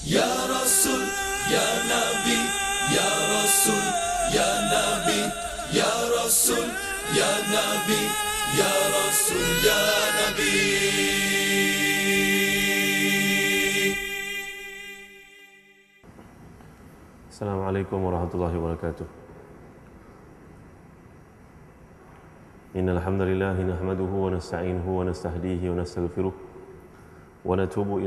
Ya Rasul, Ya Nabi, Ya Rasul, Ya Nabi, Ya Rasul, Ya Nabi, Ya Rasul, Ya Nabi. Assalamualaikum warahmatullahi wabarakatuh. Innal hamdalillah nahmaduhu wa nasta'inuhu wa nastahdihi wa nastaghfiruh wa natubu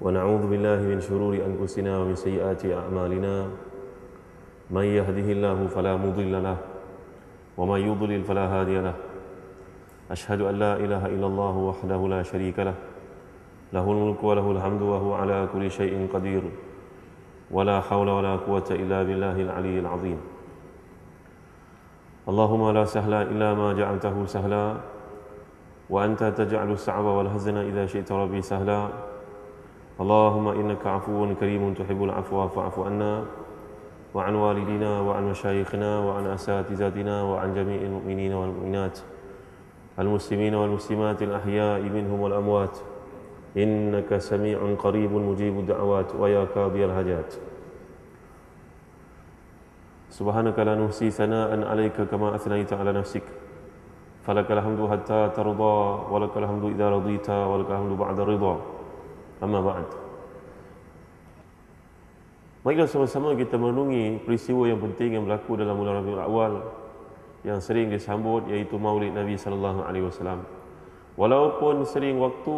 ونعوذ بالله من شرور أنفسنا ومن سيئات أعمالنا. من يهده الله فلا مضل له ومن يضلل فلا هادي له. أشهد أن لا إله إلا الله وحده لا شريك له. له الملك وله الحمد وهو على كل شيء قدير. ولا حول ولا قوة إلا بالله العلي العظيم. اللهم لا سهل إلا ما جعلته سهلا. وأنت تجعل الصعب والهزن إذا شئت ربي سهلا. اللهم إنك عفو كريم تحب العفو فاعف عنا وعن والدينا وعن مشايخنا وعن أساتذتنا وعن جميع المؤمنين والمؤمنات المسلمين والمسلمات الأحياء منهم والأموات. إنك سميع قريب مجيب الدعوات ويا قاضي الحاجات سبحانك لا نحصي ثناء عليك كما أثنيت على نفسك. فلك الحمد حتى ترضى ولك الحمد إذا رضيت ولك الحمد بعد الرضا. Amma ba'd. Marilah sama-sama kita merenungi peristiwa yang penting yang berlaku dalam bulan Rabiul Awal yang sering disambut iaitu Maulid Nabi sallallahu alaihi wasallam. Walaupun sering waktu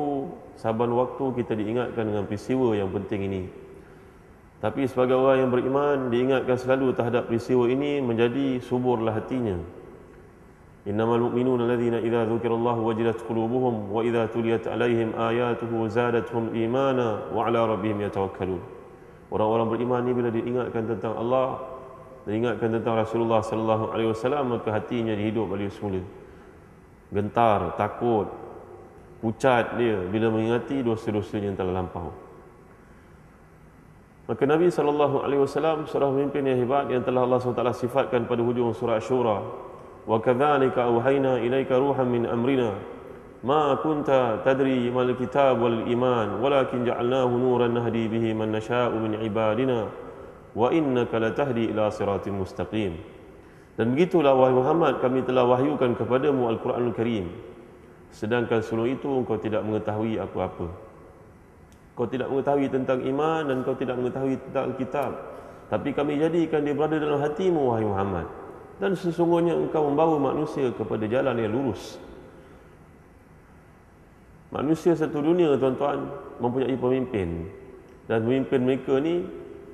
saban waktu kita diingatkan dengan peristiwa yang penting ini. Tapi sebagai orang yang beriman diingatkan selalu terhadap peristiwa ini menjadi suburlah hatinya Mu'minuna alladhina idza dzukirallahu wajilat qulubuhum wa idza tuliyat alaihim ayatuhu zadatuhum imana wa ala rabbihim yatawakkalun. Orang-orang beriman ini bila diingatkan tentang Allah, diingatkan tentang Rasulullah sallallahu alaihi wasallam maka hatinya dihidup balik semula. Gentar, takut, pucat dia bila mengingati dosa-dosanya yang telah lampau. Maka Nabi sallallahu alaihi wasallam seorang pemimpin yang hebat yang telah Allah SWT sifatkan pada hujung surah Syura. Ilaika ruhan min amrina ma kunta tadri mal kitab wal iman walakin ja'alnahu nuran nahdi bihi man nasha'u min ibadina wa innaka latahdi ila siratin mustaqim. Dan begitulah wahai Muhammad kami telah wahyukan kepadamu Al-Quranul Karim Sedangkan sebelum itu kau tidak mengetahui apa-apa. Kau tidak mengetahui tentang iman dan kau tidak mengetahui tentang kitab. Tapi kami jadikan dia berada dalam hatimu, wahai Muhammad. Dan sesungguhnya engkau membawa manusia kepada jalan yang lurus. Manusia satu dunia, tuan-tuan, mempunyai pemimpin. Dan pemimpin mereka ni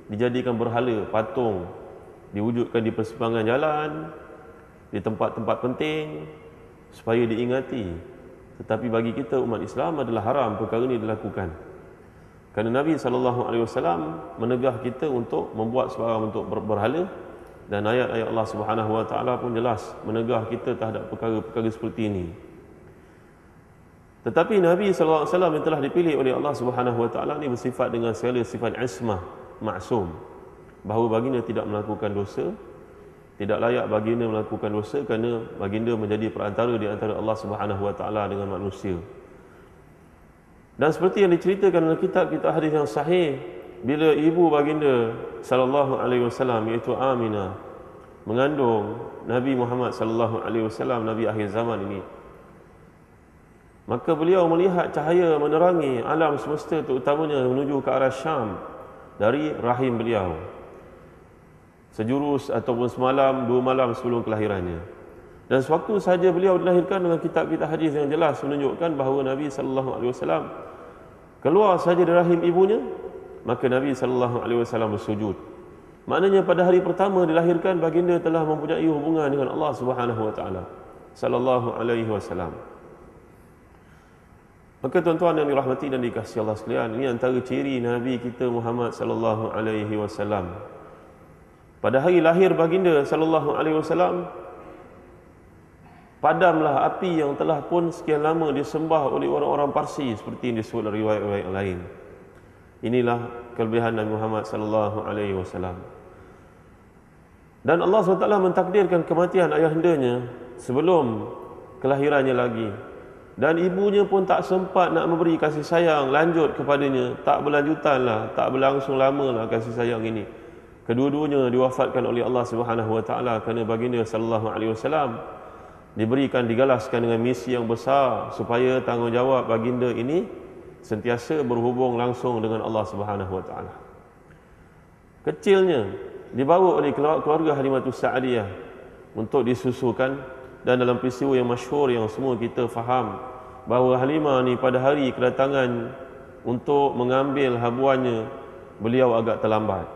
dijadikan berhala, patung. Diwujudkan di persimpangan jalan, di tempat-tempat penting, supaya diingati. Tetapi bagi kita umat Islam adalah haram perkara ini dilakukan. Kerana Nabi SAW menegah kita untuk membuat sebarang untuk berhala dan ayat-ayat Allah Subhanahu Wa Taala pun jelas menegah kita terhadap perkara-perkara seperti ini. Tetapi Nabi SAW yang telah dipilih oleh Allah Subhanahu Wa Taala ini bersifat dengan segala sifat ismah, maksum. Bahawa baginda tidak melakukan dosa, tidak layak baginda melakukan dosa kerana baginda menjadi perantara di antara Allah Subhanahu Wa Taala dengan manusia. Dan seperti yang diceritakan dalam kitab kita hadis yang sahih bila ibu baginda sallallahu alaihi wasallam iaitu Aminah mengandung Nabi Muhammad sallallahu alaihi wasallam nabi akhir zaman ini maka beliau melihat cahaya menerangi alam semesta terutamanya menuju ke arah Syam dari rahim beliau. Sejurus ataupun semalam dua malam sebelum kelahirannya. Dan sewaktu saja beliau dilahirkan dengan kitab-kitab hadis yang jelas menunjukkan bahawa Nabi sallallahu alaihi wasallam keluar saja dari rahim ibunya maka Nabi sallallahu alaihi wasallam bersujud maknanya pada hari pertama dilahirkan baginda telah mempunyai hubungan dengan Allah Subhanahu wa taala sallallahu alaihi wasallam Maka tuan-tuan yang dirahmati dan dikasihi Allah sekalian, ini antara ciri Nabi kita Muhammad sallallahu alaihi wasallam. Pada hari lahir baginda sallallahu alaihi wasallam padamlah api yang telah pun sekian lama disembah oleh orang-orang Parsi seperti yang disebut dalam riwayat-riwayat lain. Inilah kelebihan Nabi Muhammad sallallahu alaihi wasallam. Dan Allah SWT mentakdirkan kematian ayahandanya sebelum kelahirannya lagi. Dan ibunya pun tak sempat nak memberi kasih sayang lanjut kepadanya. Tak berlanjutan lah, tak berlangsung lama lah kasih sayang ini. Kedua-duanya diwafatkan oleh Allah Subhanahu Wa Taala kerana baginda sallallahu alaihi wasallam diberikan digalaskan dengan misi yang besar supaya tanggungjawab baginda ini sentiasa berhubung langsung dengan Allah Subhanahu Wa Taala. Kecilnya dibawa oleh keluarga Halimatus Sa'diyah untuk disusukan dan dalam peristiwa yang masyhur yang semua kita faham bahawa Halimah ni pada hari kedatangan untuk mengambil habuannya beliau agak terlambat.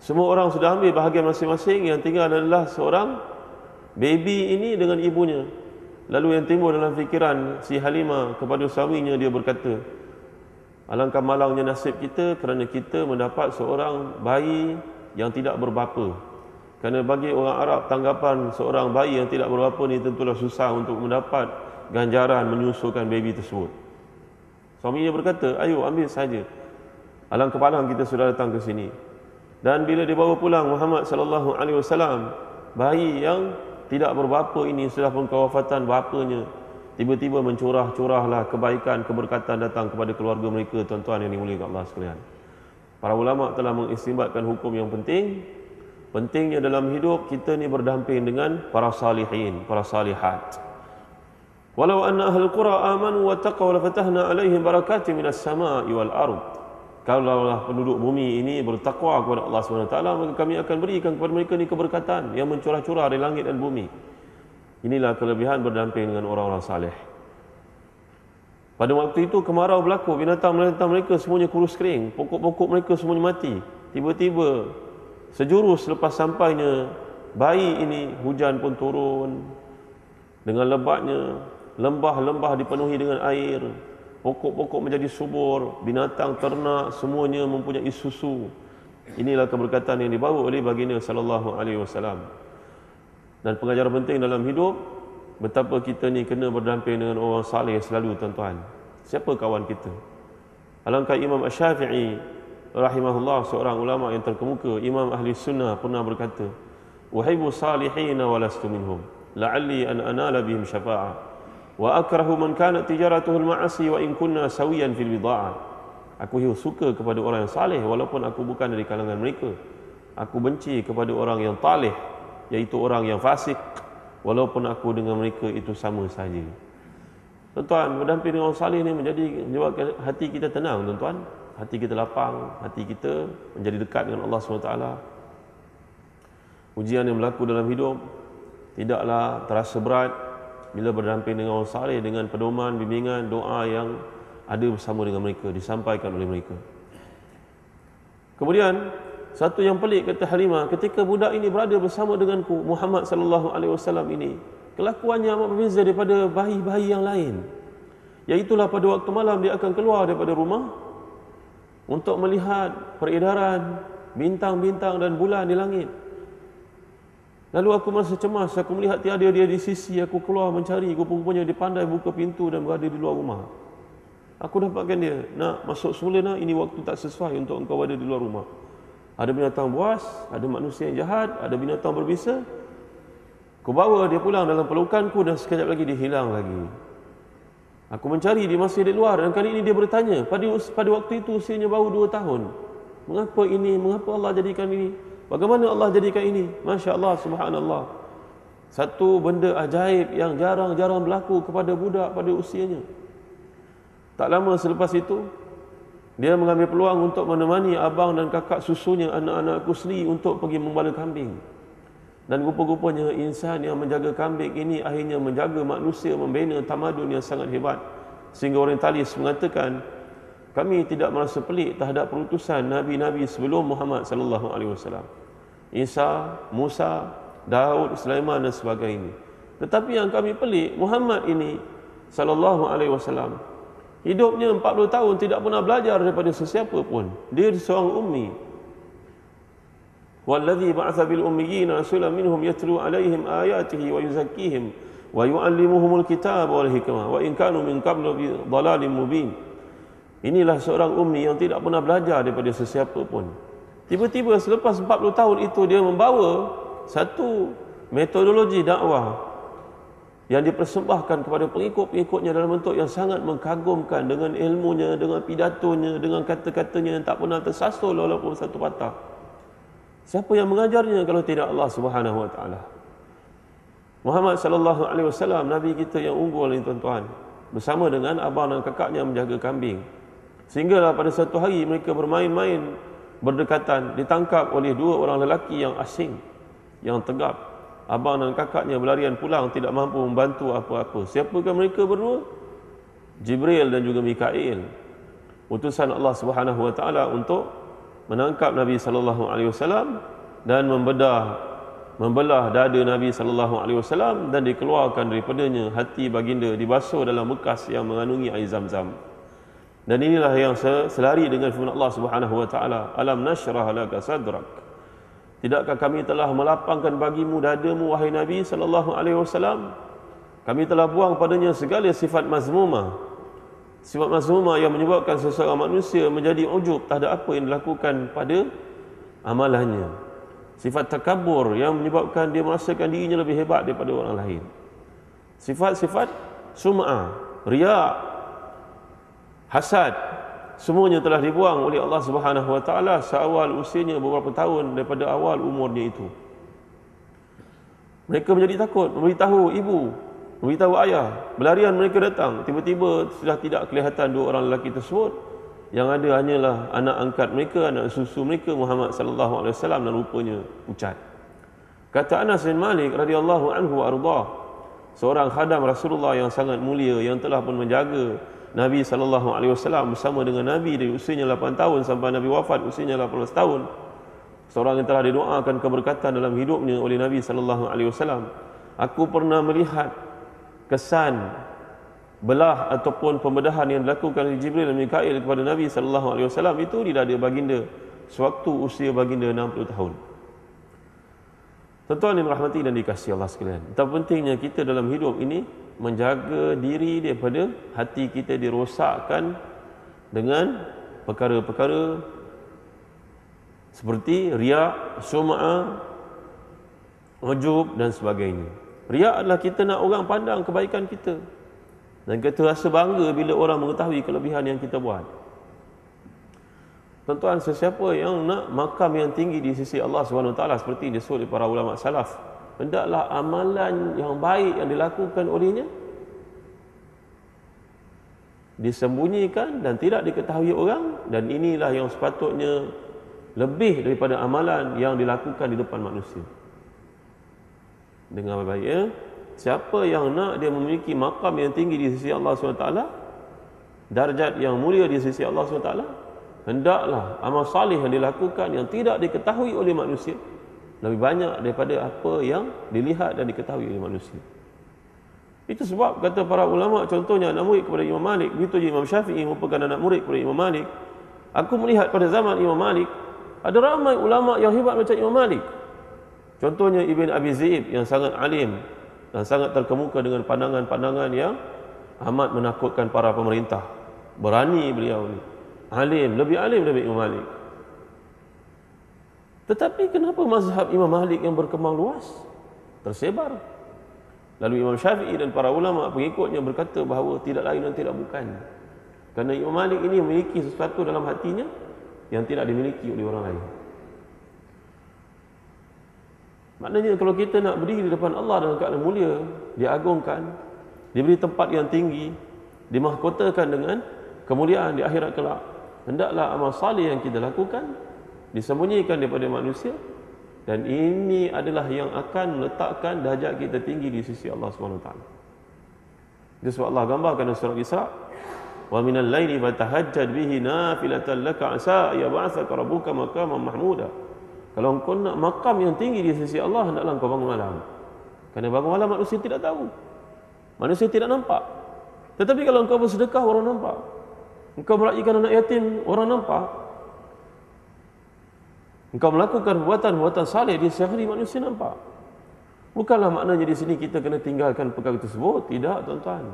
Semua orang sudah ambil bahagian masing-masing yang tinggal adalah seorang baby ini dengan ibunya. Lalu yang timbul dalam fikiran si Halimah kepada suaminya dia berkata, Alangkah malangnya nasib kita kerana kita mendapat seorang bayi yang tidak berbapa. Kerana bagi orang Arab tanggapan seorang bayi yang tidak berapa ni tentulah susah untuk mendapat ganjaran menyusukan baby tersebut. Suaminya berkata, ayo ambil saja. Alang kepala kita sudah datang ke sini. Dan bila dibawa pulang Muhammad sallallahu alaihi wasallam, bayi yang tidak berbapa ini sudah pun kewafatan bapanya. Tiba-tiba mencurah-curahlah kebaikan, keberkatan datang kepada keluarga mereka, tuan-tuan yang dimuliakan Allah sekalian. Para ulama telah mengistimbatkan hukum yang penting Pentingnya dalam hidup kita ni berdamping dengan para salihin, para salihat. Walau anna ahli qura amanu wa taqaw la fatahna alaihim barakatin minas sama'i wal ard. Kalaulah penduduk bumi ini bertakwa kepada Allah taala maka kami akan berikan kepada mereka ni keberkatan yang mencurah-curah dari langit dan bumi. Inilah kelebihan berdamping dengan orang-orang saleh. Pada waktu itu kemarau berlaku, binatang-binatang mereka semuanya kurus kering, pokok-pokok mereka semuanya mati. Tiba-tiba Sejurus selepas sampainya bayi ini hujan pun turun dengan lebatnya lembah-lembah dipenuhi dengan air pokok-pokok menjadi subur binatang ternak semuanya mempunyai susu. Inilah keberkatan yang dibawa oleh baginda sallallahu alaihi wasallam. Dan pengajaran penting dalam hidup betapa kita ni kena berdamping dengan orang saleh selalu tuan-tuan. Siapa kawan kita? Alangkah imam asy-syafi'i rahimahullah seorang ulama yang terkemuka imam ahli sunnah pernah berkata uhibbu salihin wa lastu minhum la'alli an anala bihim syafa'ah wa akrahu man kanat tijaratuhu al-ma'asi wa in kunna sawiyan fil bida'ah aku suka kepada orang yang saleh walaupun aku bukan dari kalangan mereka. Aku benci kepada orang yang taleh iaitu orang yang fasik walaupun aku dengan mereka itu sama saja. Tuan-tuan berdamping dengan orang saleh ini menjadi menyebabkan hati kita tenang tuan-tuan. Hati kita lapang, hati kita menjadi dekat dengan Allah SWT. Ujian yang berlaku dalam hidup tidaklah terasa berat bila berdamping dengan orang saleh dengan pedoman, bimbingan, doa yang ada bersama dengan mereka, disampaikan oleh mereka. Kemudian, satu yang pelik kata Halimah, ketika budak ini berada bersama denganku, Muhammad sallallahu alaihi wasallam ini, kelakuannya amat berbeza daripada bayi-bayi yang lain. Iaitulah pada waktu malam dia akan keluar daripada rumah untuk melihat peredaran bintang-bintang dan bulan di langit. Lalu aku merasa cemas, aku melihat tiada dia di sisi, aku keluar mencari, rupa-rupanya dia pandai buka pintu dan berada di luar rumah. Aku dapatkan dia, nak masuk semula nak, ini waktu tak sesuai untuk engkau berada di luar rumah. Ada binatang buas, ada manusia yang jahat, ada binatang berbisa. Aku bawa dia pulang dalam pelukanku dan sekejap lagi dia hilang lagi. Aku mencari dia masih di luar dan kali ini dia bertanya pada pada waktu itu usianya baru dua tahun. Mengapa ini? Mengapa Allah jadikan ini? Bagaimana Allah jadikan ini? Masya Allah, subhanallah. Satu benda ajaib yang jarang-jarang berlaku kepada budak pada usianya. Tak lama selepas itu, dia mengambil peluang untuk menemani abang dan kakak susunya anak-anakku sendiri untuk pergi membala kambing. Dan rupa-rupanya insan yang menjaga kambing ini akhirnya menjaga manusia membina tamadun yang sangat hebat. Sehingga orientalis mengatakan kami tidak merasa pelik terhadap perutusan nabi-nabi sebelum Muhammad sallallahu alaihi wasallam. Isa, Musa, Daud, Sulaiman dan sebagainya. Tetapi yang kami pelik, Muhammad ini sallallahu alaihi wasallam hidupnya 40 tahun tidak pernah belajar daripada sesiapa pun. Dia seorang ummi. Wallazi ba'atha bil ummiyin rasulan minhum yatlu alaihim ayatihi wa yuzakkihim wa yu'allimuhumul kitab wal hikmah wa in kanu min qablu dhalalin mubin. Inilah seorang ummi yang tidak pernah belajar daripada sesiapa pun. Tiba-tiba selepas 40 tahun itu dia membawa satu metodologi dakwah yang dipersembahkan kepada pengikut-pengikutnya dalam bentuk yang sangat mengkagumkan dengan ilmunya, dengan pidatonya, dengan kata-katanya yang tak pernah tersasul walaupun satu patah. Siapa yang mengajarnya kalau tidak Allah Subhanahu wa taala? Muhammad sallallahu alaihi wasallam nabi kita yang unggul ini tuan-tuan bersama dengan abang dan kakaknya menjaga kambing. Sehinggalah pada satu hari mereka bermain-main berdekatan ditangkap oleh dua orang lelaki yang asing yang tegap abang dan kakaknya berlarian pulang tidak mampu membantu apa-apa. Siapakah mereka berdua? Jibril dan juga Mikail. Utusan Allah Subhanahu wa taala untuk menangkap Nabi sallallahu alaihi wasallam dan membedah membelah dada Nabi sallallahu alaihi wasallam dan dikeluarkan daripadanya hati baginda dibasuh dalam bekas yang mengandungi air Zam-Zam. Dan inilah yang selari dengan firman Allah Subhanahu wa taala, "Alam nashrah laka sadrak." Tidakkah kami telah melapangkan bagimu dadamu wahai Nabi sallallahu alaihi wasallam? Kami telah buang padanya segala sifat mazmumah. Sifat mazmumah yang menyebabkan seseorang manusia menjadi ujub tak ada apa yang dilakukan pada amalannya. Sifat takabur yang menyebabkan dia merasakan dirinya lebih hebat daripada orang lain. Sifat-sifat sum'ah, riak, hasad, semuanya telah dibuang oleh Allah Subhanahu wa taala seawal usianya beberapa tahun daripada awal umurnya itu. Mereka menjadi takut, memberitahu ibu, memberitahu ayah. Berlarian mereka datang, tiba-tiba sudah tidak kelihatan dua orang lelaki tersebut. Yang ada hanyalah anak angkat mereka, anak susu mereka Muhammad sallallahu alaihi wasallam dan rupanya pucat. Kata Anas bin Malik radhiyallahu anhu arda, seorang khadam Rasulullah yang sangat mulia yang telah pun menjaga Nabi sallallahu alaihi wasallam bersama dengan Nabi dari usianya 8 tahun sampai Nabi wafat usianya 18 tahun. Seorang yang telah didoakan keberkatan dalam hidupnya oleh Nabi sallallahu alaihi wasallam. Aku pernah melihat kesan belah ataupun pembedahan yang dilakukan oleh Jibril dan Mikail kepada Nabi sallallahu alaihi wasallam itu di dada baginda sewaktu usia baginda 60 tahun. Tuan-tuan yang rahmati dan dikasihi Allah sekalian. Betapa pentingnya kita dalam hidup ini menjaga diri daripada hati kita dirosakkan dengan perkara-perkara seperti riak, sum'ah, ujub dan sebagainya. Riak adalah kita nak orang pandang kebaikan kita. Dan kita rasa bangga bila orang mengetahui kelebihan yang kita buat. Tuan-tuan, sesiapa yang nak makam yang tinggi di sisi Allah SWT seperti disebut oleh para ulama salaf, hendaklah amalan yang baik yang dilakukan olehnya disembunyikan dan tidak diketahui orang dan inilah yang sepatutnya lebih daripada amalan yang dilakukan di depan manusia. Dengan baik ya siapa yang nak dia memiliki makam yang tinggi di sisi Allah SWT darjat yang mulia di sisi Allah SWT hendaklah amal salih yang dilakukan yang tidak diketahui oleh manusia lebih banyak daripada apa yang dilihat dan diketahui oleh manusia. Itu sebab kata para ulama contohnya anak murid kepada Imam Malik, begitu Imam Syafi'i merupakan anak murid kepada Imam Malik. Aku melihat pada zaman Imam Malik ada ramai ulama yang hebat macam Imam Malik. Contohnya Ibn Abi Zaid yang sangat alim dan sangat terkemuka dengan pandangan-pandangan yang amat menakutkan para pemerintah. Berani beliau ni. Alim, lebih alim daripada Imam Malik. Tetapi kenapa mazhab Imam Malik yang berkembang luas? Tersebar. Lalu Imam Syafi'i dan para ulama pengikutnya berkata bahawa tidak lain dan tidak bukan. Kerana Imam Malik ini memiliki sesuatu dalam hatinya yang tidak dimiliki oleh orang lain. Maknanya kalau kita nak berdiri di depan Allah dalam keadaan mulia, diagungkan, diberi tempat yang tinggi, dimahkotakan dengan kemuliaan di akhirat kelak, hendaklah amal salih yang kita lakukan disembunyikan daripada manusia dan ini adalah yang akan meletakkan darjat kita tinggi di sisi Allah SWT. Itu sebab Allah gambarkan dalam surah Isra. Wa minal laili fatahajjad bihi nafilatan laka asa ya ba'athaka rabbuka maqaman mahmuda. Kalau engkau nak makam yang tinggi di sisi Allah, hendaklah engkau bangun malam. Kerana bangun malam manusia tidak tahu. Manusia tidak nampak. Tetapi kalau engkau bersedekah, orang nampak. Engkau meraihkan anak yatim, orang nampak. Engkau melakukan perbuatan-perbuatan saleh di sehari manusia nampak. Bukanlah maknanya di sini kita kena tinggalkan perkara tersebut. Tidak, tuan-tuan.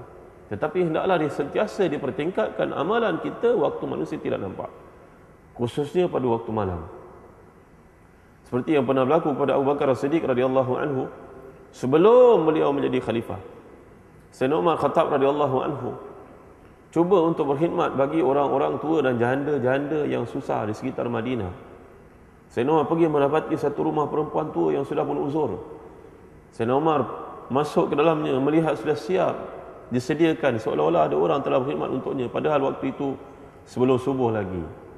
Tetapi hendaklah dia sentiasa dipertingkatkan amalan kita waktu manusia tidak nampak. Khususnya pada waktu malam. Seperti yang pernah berlaku kepada Abu Bakar As-Siddiq radhiyallahu anhu sebelum beliau menjadi khalifah. Sayyidina Umar Khattab radhiyallahu anhu cuba untuk berkhidmat bagi orang-orang tua dan janda-janda yang susah di sekitar Madinah. Sayyidina Umar pergi mendapati satu rumah perempuan tua yang sudah pun uzur. Sayyidina Umar masuk ke dalamnya melihat sudah siap disediakan seolah-olah ada orang telah berkhidmat untuknya padahal waktu itu sebelum subuh lagi.